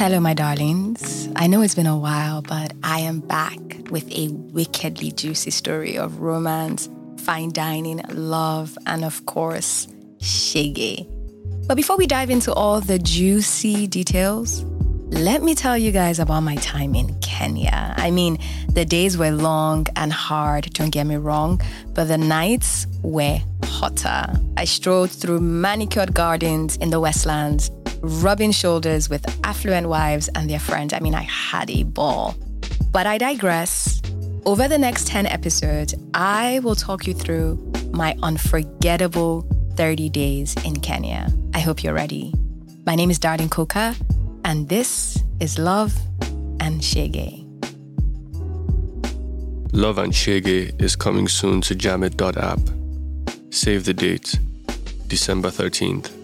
Hello, my darlings. I know it's been a while, but I am back with a wickedly juicy story of romance, fine dining, love, and of course, shege. But before we dive into all the juicy details, let me tell you guys about my time in Kenya. I mean, the days were long and hard, don't get me wrong, but the nights were hotter. I strolled through manicured gardens in the Westlands, rubbing shoulders with affluent wives and their friends. I mean, I had a ball. But I digress. Over the next 10 episodes, I will talk you through my unforgettable 30 days in Kenya. I hope you're ready. My name is Darling Coker and this is Love and Shege. Love and Shege is coming soon to Jamit.app. Save the date, December 13th.